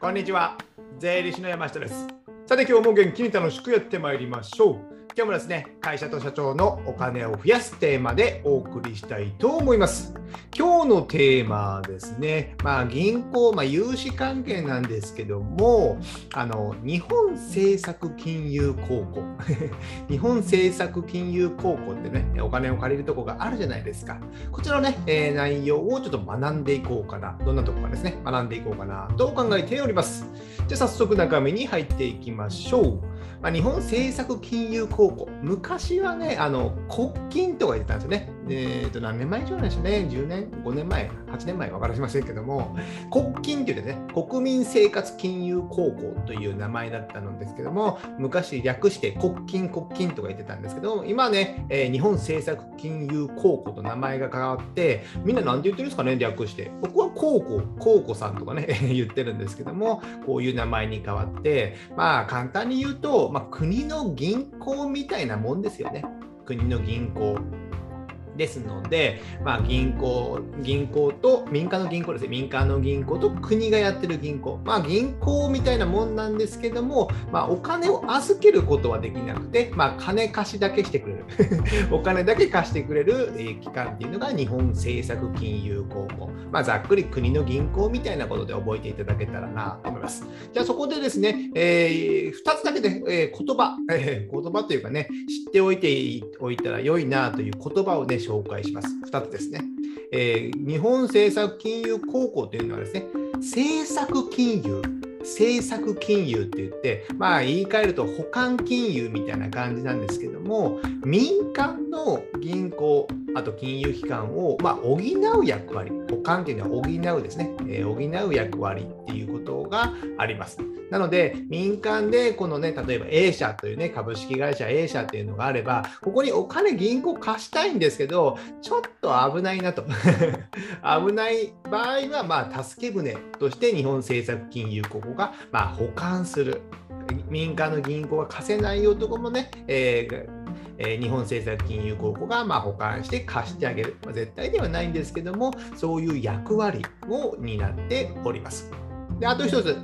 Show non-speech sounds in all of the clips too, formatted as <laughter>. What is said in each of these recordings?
こんにちは。税理士の山下です。さて、今日も元気に楽しくやってまいりましょう。今日もですね、会社と社長のお金を増やすテーマでお送りしたいと思います。今日のテーマですね、まあ、銀行、まあ、融資関係なんですけども、あの日本政策金融高校、日本政策金融高校 <laughs> ってね、お金を借りるとこがあるじゃないですか。こちらのね、えー、内容をちょっと学んでいこうかな、どんなとこかですね、学んでいこうかなと考えております。じゃあ早速中身に入っていきましょう。まあ、日本政策金融高校、昔はね、あの国金とか言ってたんですよね。えー、と何年前以上なんでしょうね、10年、5年前、8年前、分かりませんけども、国金というね、国民生活金融高校という名前だったのですけども、昔略して国金、国金とか言ってたんですけど、今ね、えー、日本政策金融高校と名前が変わって、みんな何て言ってるんですかね、略して。僕は高校、高校さんとかね、<laughs> 言ってるんですけども、こういう名前に変わって、まあ簡単に言うと、まあ、国の銀行みたいなもんですよね。国の銀行。ですので、まあ、銀行、銀行と民間の銀行ですね、民間の銀行と国がやってる銀行、まあ、銀行みたいなもんなんですけども、まあ、お金を預けることはできなくて、まあ、金貸しだけしてくれる、<laughs> お金だけ貸してくれる、え機関っていうのが日本政策金融高校、まあ、ざっくり国の銀行みたいなことで覚えていただけたらなと思います。じゃあそこでですね、えー、2つだけで、えー、言葉、えー、言葉というかね、知っておいておいたら良いなという言葉をね、紹介します。2つですね。えー、日本政策金融高校というのはですね、政策金融、政策金融って言って、まあ言い換えると保管金融みたいな感じなんですけども、民間の銀行、あと金融機関を、まあ、補う役割、保管っていうのは補うですね、えー、補う役割っていうことがあります。なので、民間でこのね、例えば A 社というね、株式会社 A 社っていうのがあれば、ここにお金銀行貸したいんですけど、ちょっと危ないなと。<laughs> 危ない場合は、まあ、助け舟として日本政策金融ここが、まあ、保管する。民間の銀行が貸せないよとこもね、えーえ、日本政策金融公庫がま保管して貸してあげる、まあ、絶対ではないんですけども、そういう役割を担っております。であと一つ、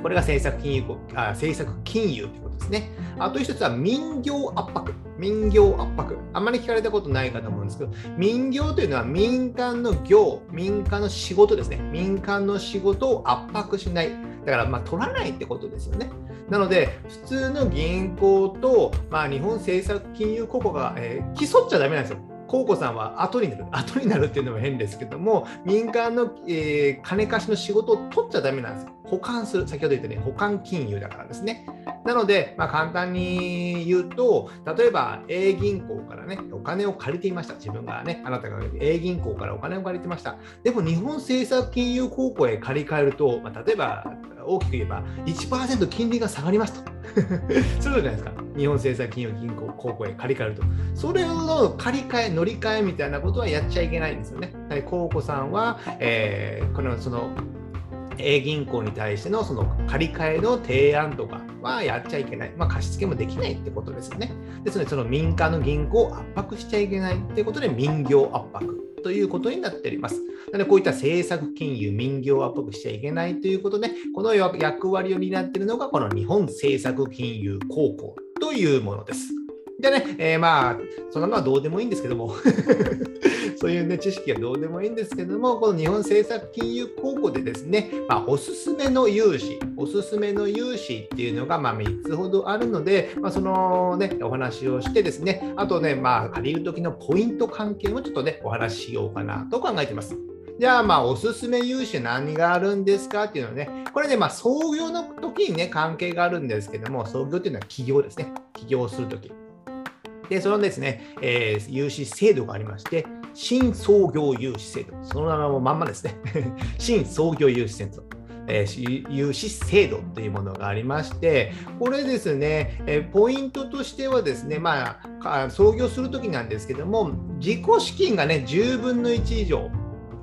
これが政策金融あ政策金融ということですね。あと一つは民業圧迫。民業圧迫。あんまり聞かれたことないかと思うんですけど、民業というのは民間の業、民間の仕事ですね。民間の仕事を圧迫しない。だからまあ取らないってことですよね。なので、普通の銀行と、まあ、日本政策金融公庫が、えー、競っちゃだめなんですよ。コウコさんは後になる、後になるっていうのも変ですけども、民間の、えー、金貸しの仕事を取っちゃだめなんですよ。保管する、先ほど言ったね、保管金融だからですね。なので、まあ、簡単に言うと、例えば A 銀行からね、お金を借りていました。自分がね、あなたが A 銀行からお金を借りてました。でも日本政策金融高校へ借り換えると、まあ、例えば大きく言えば1%金利が下がりますと。<laughs> そうじゃないですか。日本政策金融銀行高校へ借り換えると。それの借り換え、乗り換えみたいなことはやっちゃいけないんですよね。高校さんは、えー、このその A 銀行に対してのその借り換えの提案とかはやっちゃいけない。まあ、貸付もできないってことですよね。ですので、その民間の銀行を圧迫しちゃいけないってことで、民業圧迫ということになっております。なので、こういった政策金融、民業圧迫しちゃいけないということで、この役割を担っているのが、この日本政策金融高校というものです。でね、えー、まあ、そんなのはどうでもいいんですけども <laughs> そういう、ね、知識はどうでもいいんですけども、この日本政策金融高校でですね、まあ、おすすめの融資、おすすめの融資っていうのがまあ3つほどあるので、まあ、そのね、お話をしてですね、あとね、まあ、借りるときのポイント関係もちょっとね、お話ししようかなと考えてます。じゃあ、まあ、おすすめ融資何があるんですかっていうのはね、これね、まあ、創業の時にね、関係があるんですけども、創業っていうのは企業ですね。起業するとき。で、そのですね、えー、融資制度がありまして、新創業融資制度、その名前もまんまですね。<laughs> 新創業融資制度。えー、融資制度というものがありまして、これですね、えー、ポイントとしてはですね、まあ、創業するときなんですけども、自己資金がね、10分の1以上、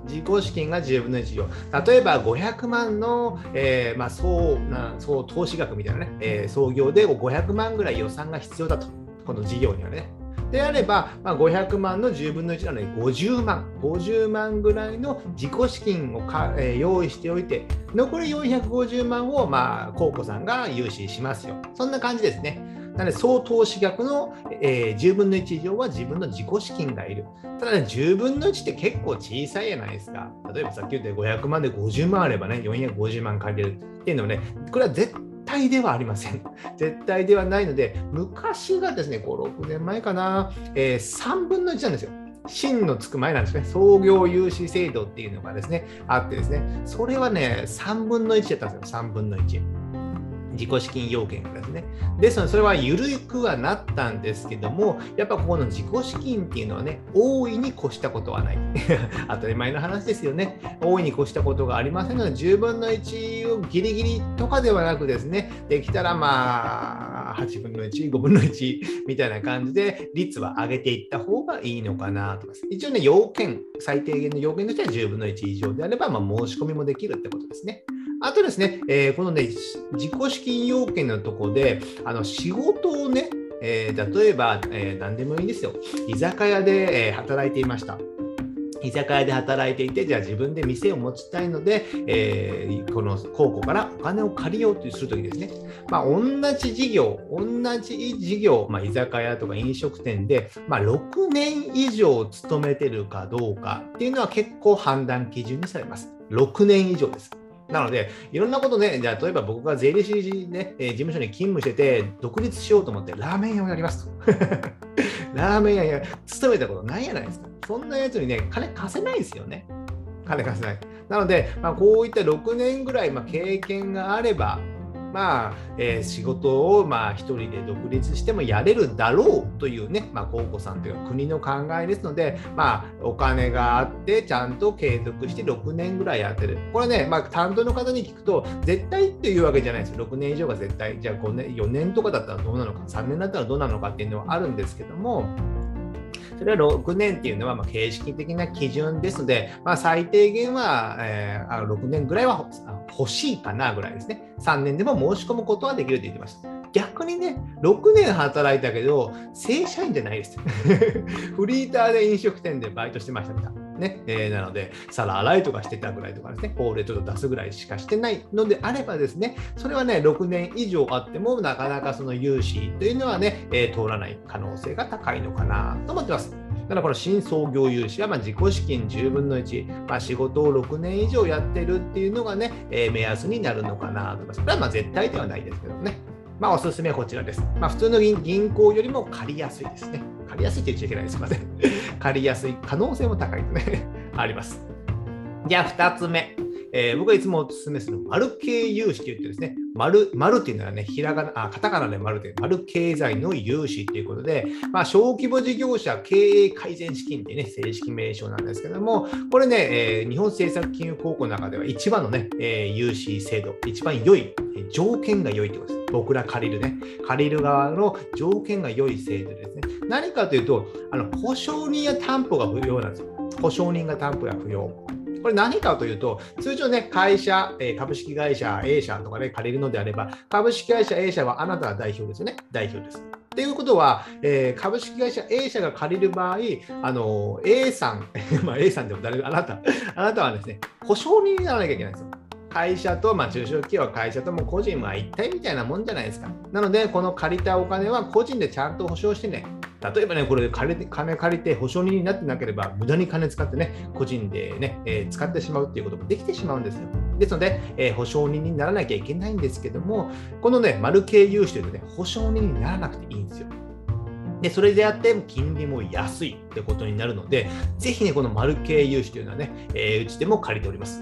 自己資金が10分の1以上。例えば500万の、えー、まあ、総な総投資額みたいなね、えー、創業で500万ぐらい予算が必要だと。この事業にはね。であれば、まあ、500万の10分の1なので50万、50万ぐらいの自己資金をか、えー、用意しておいて、残り450万を、まあ、コウコさんが融資しますよ。そんな感じですね。なので、総投資額の、えー、10分の1以上は自分の自己資金がいる。ただね、10分の1って結構小さいじゃないですか。例えばさっき言った500万で50万あればね、450万借りるっていうのもね、これは絶対ではありません。<laughs> 絶対ではないので、昔がですね、5、6年前かな、えー、3分の1なんですよ。真のつく前なんですね、創業融資制度っていうのがですね、あってですね、それはね、3分の1だったんですよ、3分の1。自己資金要件ですね。ですので、それは緩くはなったんですけども、やっぱここの自己資金っていうのはね、大いに越したことはない。<laughs> 当たり前の話ですよね。大いに越したことがありませんので、10分の1をギリギリとかではなくですね、できたらまあ、8分の1、5分の1みたいな感じで、率は上げていった方がいいのかなと思います。一応ね、要件、最低限の要件としては10分の1以上であれば、まあ、申し込みもできるってことですね。あとですね、えー、このね、自己資金要件のところで、あの仕事をね、えー、例えば、えー、何でもいいんですよ。居酒屋で、えー、働いていました。居酒屋で働いていて、じゃあ自分で店を持ちたいので、えー、この公庫からお金を借りようとするときですね、まあ、同じ事業、同じ事業、まあ、居酒屋とか飲食店で、まあ、6年以上勤めてるかどうかっていうのは結構判断基準にされます。6年以上です。なので、いろんなことね、じゃあ、例えば僕が税理士ね、え、事務所に勤務してて、独立しようと思ってラーメン屋をやりますと。<laughs> ラーメン屋や、勤めたことないじゃないですか。そんなやつにね、金貸せないですよね。金貸せない。なので、まあ、こういった6年ぐらい、まあ、経験があれば、まあえー、仕事をまあ一人で独立してもやれるだろうというね、まあ、高校さんというか国の考えですので、まあ、お金があってちゃんと継続して6年ぐらいやってる。これね、まあ、担当の方に聞くと絶対っていうわけじゃないですよ。6年以上が絶対。じゃあ5年、4年とかだったらどうなのか、3年だったらどうなのかっていうのはあるんですけども、それは6年っていうのはま形式的な基準ですので、まあ、最低限は、えー、6年ぐらいは欲しいかなぐらいですね。3年でも申し込むことはできると言ってました。逆にね、6年働いたけど、正社員じゃないです。<laughs> フリーターで飲食店でバイトしてましたみたいな。ねえー、なので、皿洗いとかしてたぐらいとかですね、法令ちょっと出すぐらいしかしてないのであればですね、それはね、6年以上あっても、なかなかその融資というのはね、えー、通らない可能性が高いのかなと思ってます。だからこの新創業融資はま自己資金10分の1、まあ、仕事を6年以上やってるっていうのがね、えー、目安になるのかなと思います。これはま絶対ではないですけどね。まあ、おすすめはこちらです。まあ、普通の銀行よりも借りやすいですね。借りやすいって言っちゃいけないです。すみません。借りやすい可能性も高いとね、<laughs> あります。じゃあ、2つ目。えー、僕がいつもお勧めする丸系融資といってですね、丸、丸っていうのはね、ひらがな、あ、カタカナで丸で、丸経済の融資ということで、まあ、小規模事業者経営改善資金っていうね、正式名称なんですけども、これね、えー、日本政策金融公庫の中では一番のね、えー、融資制度、一番良い、条件が良いってことです。僕ら借りるね、借りる側の条件が良い制度ですね。何かというと、あの保証人や担保が不要なんですよ。保証人が担保や不要。これ何かというと、通常ね、会社、株式会社 A 社とかで借りるのであれば、株式会社 A 社はあなたが代表ですよね。代表です。っていうことは、えー、株式会社 A 社が借りる場合、あの A さん、<laughs> まあ A さんでも誰あなた、あなたはですね、保証人にならなきゃいけないんですよ。会社と、まあ、中小企業は会社とも個人は一体みたいなもんじゃないですか。なので、この借りたお金は個人でちゃんと保証してね、例えばね、これ借りて金借りて保証人になってなければ、無駄に金使ってね、個人でね、えー、使ってしまうっていうこともできてしまうんですよ。ですので、えー、保証人にならなきゃいけないんですけども、このね、丸系融資というとね、保証人にならなくていいんですよ。で、それであっても金利も安いってことになるので、ぜひね、この丸系融資というのはね、えー、うちでも借りております。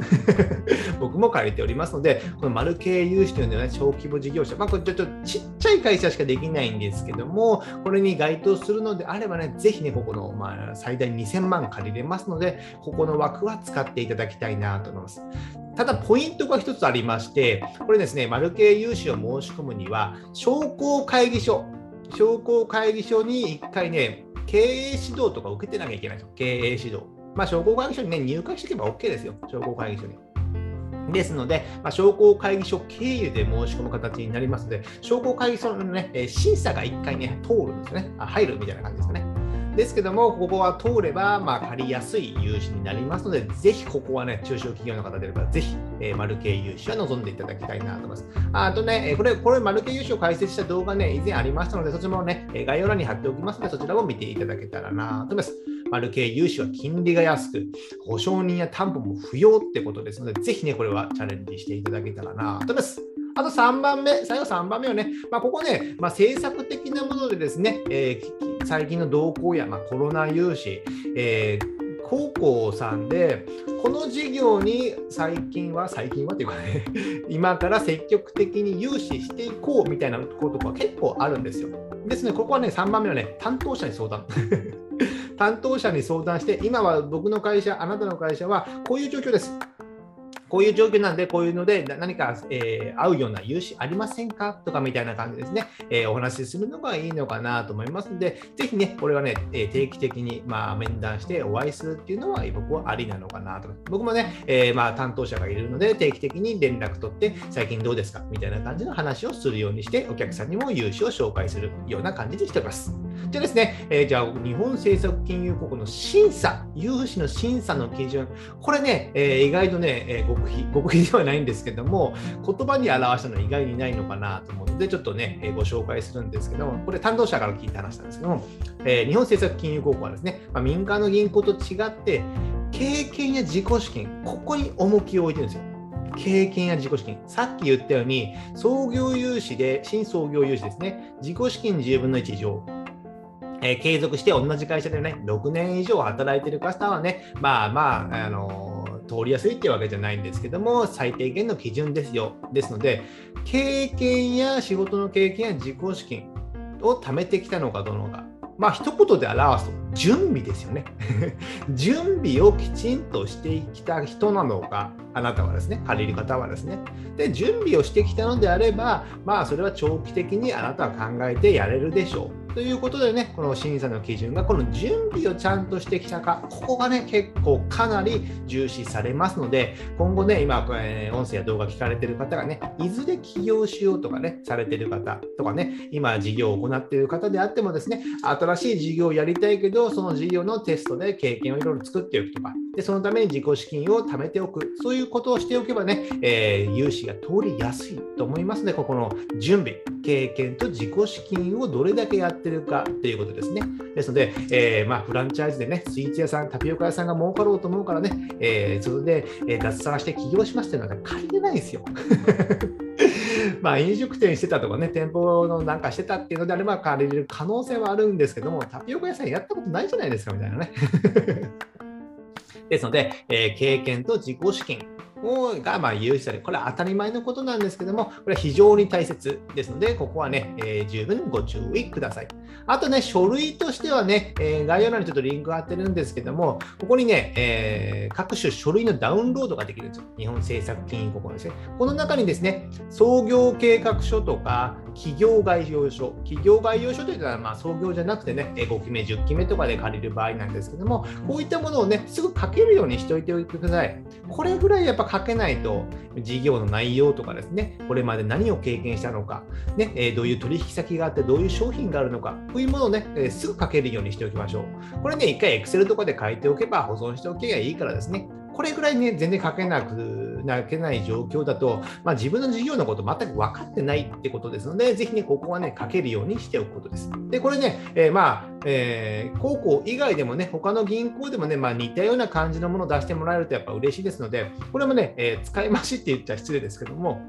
<laughs> 僕も借りておりますので、この丸系融資というのはね、小規模事業者、まあ、これちょっとちっちゃい会社しかできないんですけども、これに該当するのであればね、ぜひね、ここの、まあ、最大2000万借りれますので、ここの枠は使っていただきたいなと思います。ただ、ポイントが1つありまして、これですね、丸系融資を申し込むには、商工会議所、商工会議所に1回ね、経営指導とか受けてなきゃいけないんですよ。経営指導。まあ、商工会議所にね、入会していけば OK ですよ。商工会議所に。ですので、まあ、商工会議所経由で申し込む形になりますので、商工会議所のね、審査が1回ね、通るんですよね。あ入るみたいな感じですかね。ですけども、ここは通れば、まあ、借りやすい融資になりますので、ぜひここはね、中小企業の方であれば、ぜひ、えー、マルケ融資は望んでいただきたいなと思います。あとね、これ、これ、マルケ融資を解説した動画ね、以前ありましたので、そちらもね、概要欄に貼っておきますので、そちらも見ていただけたらなと思います。マルケ融資は金利が安く、保証人や担保も不要ってことですので、ぜひね、これはチャレンジしていただけたらなと思います。あと3番目、最後3番目はね、まあ、ここね、まあ、政策的なものでですね、えー、最近の動向や、まあ、コロナ融資、えー高校さんで、この事業に最近は、最近はというかね、<laughs> 今から積極的に融資していこうみたいなことが結構あるんですよ。ですね、ここはね、3番目はね、担当者に相談。<laughs> 担当者に相談して、今は僕の会社、あなたの会社はこういう状況です。こういう状況なんで、こういうので何か、えー、合うような融資ありませんか？とかみたいな感じですね、えー、お話しするのがいいのかなと思いますので、ぜひね、これはね、え定期的に、まあ、面談してお会いするっていうのは僕はありなのかなと。僕もね、えー、まあ、担当者がいるので、定期的に連絡取って、最近どうですか？みたいな感じの話をするようにして、お客さんにも融資を紹介するような感じにしております。じゃあですね、えー、じゃあ日本政策金融国の審査、融資の審査の基準、これね、えー、意外とね、えー、極秘、極秘ではないんですけども、言葉に表したのは意外にないのかなと思うので、ちょっとね、え、ご紹介するんですけども、これ担当者から聞いた話なんですけども、えー、日本政策金融公庫はですね、まあ、民間の銀行と違って、経験や自己資金、ここに重きを置いてるんですよ。経験や自己資金、さっき言ったように、創業融資で、新創業融資ですね、自己資金10分の1以上、えー、継続して同じ会社でね、6年以上働いてる方はね、まあまあ、あのー、通りやすいっていうわけじゃないんですけども、最低限の基準ですよ。ですので、経験や仕事の経験や自己資金を貯めてきたのかどうか。まあ一言で表すと準備ですよね。<laughs> 準備をきちんとしてきた人なのか、あなたはですね、借りる方はですね。で、準備をしてきたのであれば、まあそれは長期的にあなたは考えてやれるでしょう。ということでね、この審査の基準がこの準備をちゃんとしてきたか、ここがね、結構かなり重視されますので、今後ね、今、えー、音声や動画聞かれてる方がね、いずれ起業しようとかね、されてる方とかね、今事業を行っている方であってもですね、新しい事業をやりたいけど、その事業のテストで経験をいろいろ作っておくとか、でそのために自己資金を貯めておく、そういうことをしておけばね、えー、融資が通りやすいと思いますので、ここの準備、経験と自己資金をどれだけやっててるかっていうことですね。ですので、えー、まあ、フランチャイズでね、スイーツ屋さん、タピオカ屋さんが儲かろうと思うからね、えー、それで、え、脱サラして起業しますっていうのは、ね、借りれないんですよ。<laughs> まあ飲食店してたとかね、店舗のなんかしてたっていうのであれば借りれる可能性はあるんですけども、タピオカ屋さんやったことないじゃないですかみたいなね。<laughs> ですので、えー、経験と自己資金、がまあ有される。これは当たり前のことなんですけども、これは非常に大切ですので、ここはね、えー、十分ご注意ください。あとね、書類としてはね、えー、概要欄にちょっとリンクが貼ってるんですけども、ここにね、えー、各種書類のダウンロードができるんですよ。日本政策金融国ですね。この中にですね、創業計画書とか、企業概要書、企業概要書というのは、まあ、創業じゃなくてね、5期目、10期目とかで借りる場合なんですけども、こういったものをね、すぐ書けるようにしておいてください。これぐらいやっぱ書けないと、事業の内容とかですね、これまで何を経験したのか、ね、えどういう取引先があって、どういう商品があるのか、こういうものをね、えすぐ書けるようにしておきましょう。これね、一回 Excel とかで書いておけば保存しておけばいいからですね、これぐらいね、全然書けなくなけない状況だと、まあ、自分の事業のこと全く分かってないってことですので、ぜひね、ここはね、書けるようにしておくことです。で、これね、えー、まあ、えー、高校以外でもね、他の銀行でもね、まあ、似たような感じのものを出してもらえるとやっぱ嬉しいですので、これもね、えー、使い回しって言ったら失礼ですけども、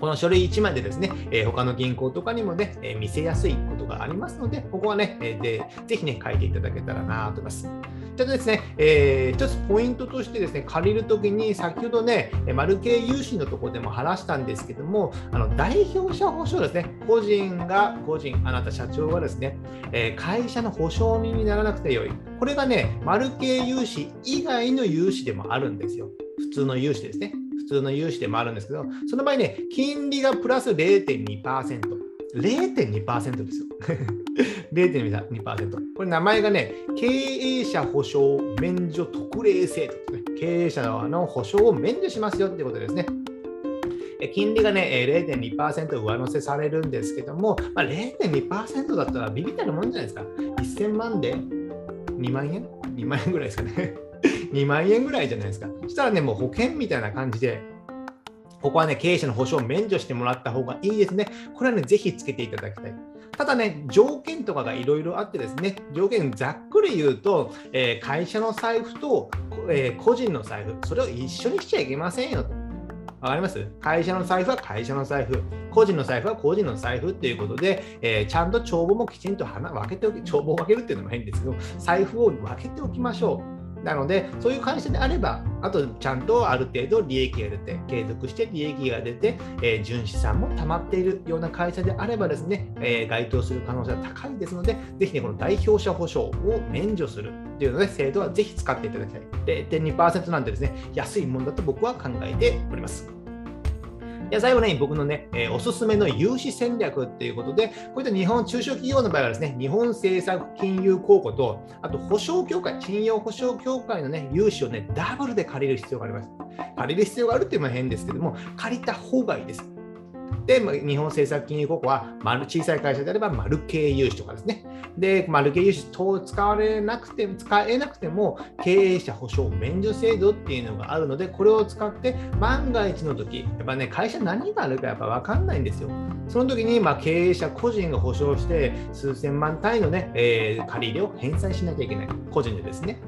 この書類1枚でですね、えー、他の銀行とかにもね、え、見せやすいことがありますので、ここはね、えー、でぜひね、書いていただけたらなと思います。ちょっとですね、えー、一つポイントとしてですね、借りるときに、先ほどね、マルケ融資のところでも話したんですけども、あの代表者保証ですね、個人が、個人、あなた社長がですね、えー、会社の保証人にならなくてよい。これがね、マルケ融資以外の融資でもあるんですよ。普通の融資ですね。普通の融資でもあるんですけど、その場合ね、金利がプラス0.2%。0.2%ですよ。0.2%。これ名前がね、経営者保証免除特例制度ですね。経営者の保証を免除しますよってことですね。金利がね、0.2%上乗せされるんですけども、まあ、0.2%だったらビビったるもんじゃないですか。1000万で2万円 ?2 万円ぐらいですかね。<laughs> 2万円ぐらいじゃないですか。そしたらね、もう保険みたいな感じで、ここはね、経営者の保証を免除してもらった方がいいですね。これはね、ぜひつけていただきたい。ただね、条件とかがいろいろあってですね、条件ざっくり言うと、えー、会社の財布と、えー、個人の財布、それを一緒にしちゃいけませんよと。わかります？会社の財布は会社の財布、個人の財布は個人の財布っていうことで、えー、ちゃんと帳簿もきちんと分けておき、帳簿を分けるっていうのも変ですけど、財布を分けておきましょう。なので、そういう会社であれば、あとちゃんとある程度利益が出て、継続して利益が出て、えー、純資産も溜まっているような会社であればですね、えー、該当する可能性は高いですので、ぜひね、この代表者保証を免除するというので、制度はぜひ使っていただきたい。0.2%なんでですね、安いものだと僕は考えております。で最後ね、僕のね、えー、おすすめの融資戦略っていうことで、こういった日本中小企業の場合はですね、日本政策金融公庫と、あと保証協会、信用保証協会のね、融資をね、ダブルで借りる必要があります。借りる必要があるっていうのは変ですけども、借りた方がいいです。で、日本政策金融公庫は、小さい会社であれば、丸系融資とかですね。で、丸系融資等使われなくても、使えなくても、経営者保証免除制度っていうのがあるので、これを使って、万が一の時、やっぱね、会社何があるかやっぱ分かんないんですよ。その時に、ま、経営者個人が保証して、数千万単位のね、えー、借り入れを返済しなきゃいけない。個人でですね。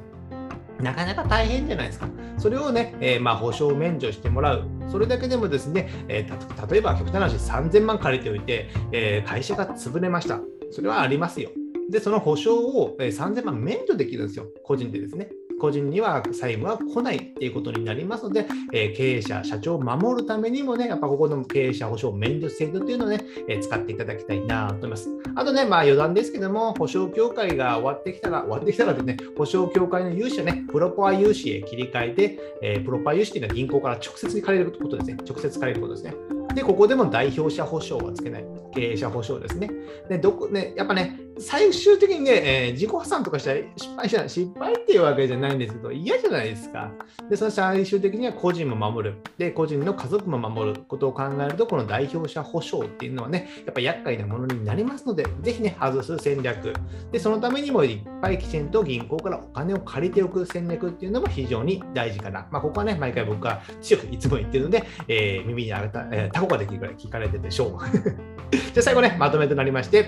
なかなか大変じゃないですか。それをね、えー、まあ保証免除してもらう。それだけでもですね、えー、例えば極端な話3000万借りておいて、えー、会社が潰れました。それはありますよ。で、その保証を、えー、3000万免除できるんですよ。個人でですね。個人には債務は来ないっていうことになりますので、えー、経営者、社長を守るためにもね、やっぱここの経営者保証免除制度っていうのをね、えー、使っていただきたいなと思います。あとね、まあ余談ですけども、保証協会が終わってきたら、終わってきたらですね、保証協会の融資をね、プロパー融資へ切り替えて、えー、プロパー融資っていうのは銀行から直接借りることですね。直接借りることですね。で、ここでも代表者保証はつけない。経営者保証ですね。で、どこ、ね、やっぱね、最終的にね、えー、自己破産とかしたら失敗した失敗っていうわけじゃないんですけど、嫌じゃないですか。で、その最終的には個人も守る。で、個人の家族も守ることを考えると、この代表者保証っていうのはね、やっぱ厄介なものになりますので、ぜひね、外す戦略。で、そのためにもいっぱいきちんと銀行からお金を借りておく戦略っていうのも非常に大事かな。まあ、ここはね、毎回僕は強くいつも言ってるので、えー、耳に上げた、えー、タコができるぐらい聞かれてるでしょう。<laughs> じゃあ最後ね、まとめとなりまして、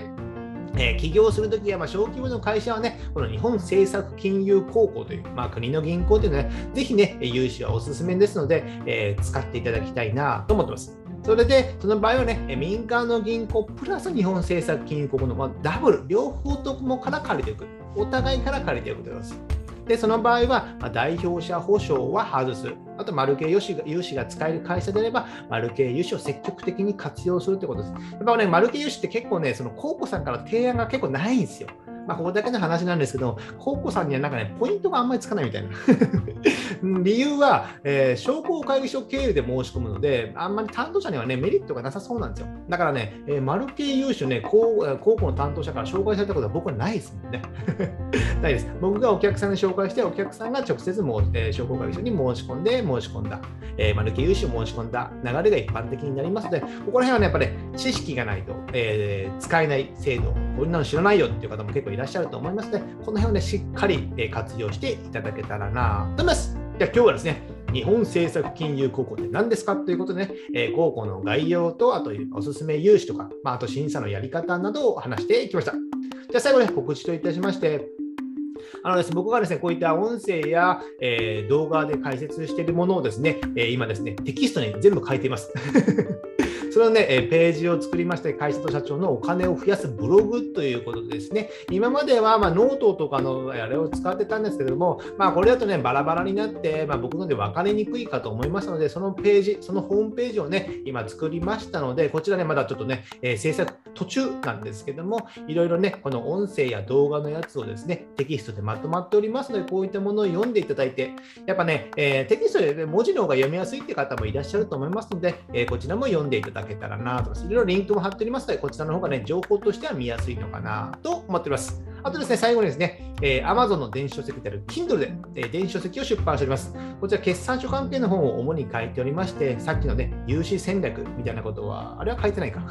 え、起業するときは、ま、小規模の会社はね、この日本政策金融高校という、まあ、国の銀行というのは、ね、ぜひね、融資はおすすめですので、えー、使っていただきたいなと思ってます。それで、その場合はね、民間の銀行プラス日本政策金融国の、ま、ダブル、両方ともから借りていく。お互いから借りていくということです。で、その場合は、ま、代表者保証は外す。あと、丸系融資が融資が使える会社であれば、丸系融資を積極的に活用するということです。やっぱね、丸系融資って結構ね、その高校さんから提案が結構ないんですよ。まあ、ここだけの話なんですけど、高校さんにはなんかね、ポイントがあんまりつかないみたいな。<laughs> 理由は、えー、商工会議所経由で申し込むので、あんまり担当者にはね、メリットがなさそうなんですよ。だからね、えー、丸系融資をね、高校の担当者から紹介されたことは僕はないですもんね。<laughs> ないです。僕がお客さんに紹介して、お客さんが直接も、えー、商工会議所に申し込んで、申し込んだ、えー、丸系融資を申し込んだ流れが一般的になりますので、ここら辺はね、やっぱり、ね、知識がないと、えー、使えない制度、こんなの知らないよっていう方も結構いらっしゃると思いますので、この辺をね、しっかり活用していただけたらなと思います。じゃあ今日はですね、日本政策金融公庫って何ですかということでね、え、公庫の概要と、あとおすすめ融資とか、まあ、あと審査のやり方などを話していきました。じゃあ最後ね、告知といたしまして、あのです、ね、僕がですね、こういった音声や、えー、動画で解説しているものをですね、えー、今ですね、テキストに全部書いています。そのね、えページを作りまして、会社と社長のお金を増やすブログということでですね、今まではまノートとかのあれを使ってたんですけれども、まあ、これだとね、バラバラになって、まあ、僕ので分かりにくいかと思いますので、そのページ、そのホームページをね、今作りましたので、こちらね、まだちょっとね、え、制作途中なんですけども、いろいろね、この音声や動画のやつをですね、テキストでまとまっておりますので、こういったものを読んでいただいて、やっぱね、えー、テキストで、ね、文字の方が読みやすいって方もいらっしゃると思いますので、えー、こちらも読んでいただけたらなといろいろリンクも貼っておりますので、こちらの方がね、情報としては見やすいのかなと思っております。あとですね、最後にですね、えー、Amazon の電子書籍である Kindle で、えー、電子書籍を出版しております。こちら、決算書関係の本を主に書いておりまして、さっきのね、融資戦略みたいなことは、あれは書いてないか。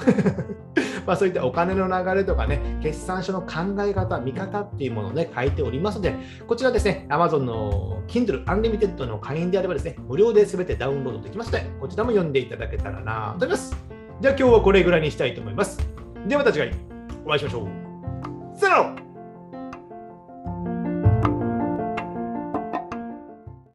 <laughs> まあ、そういったお金の流れとかね、決算書の考え方、見方っていうものをね、書いておりますので、こちらですね、Amazon の Kindle Unlimited の会員であればですね、無料で全てダウンロードできますので、こちらも読んでいただけたらなと思います。じゃあ今日はこれぐらいにしたいと思います。ではまた次回お会いしましょう。さよなら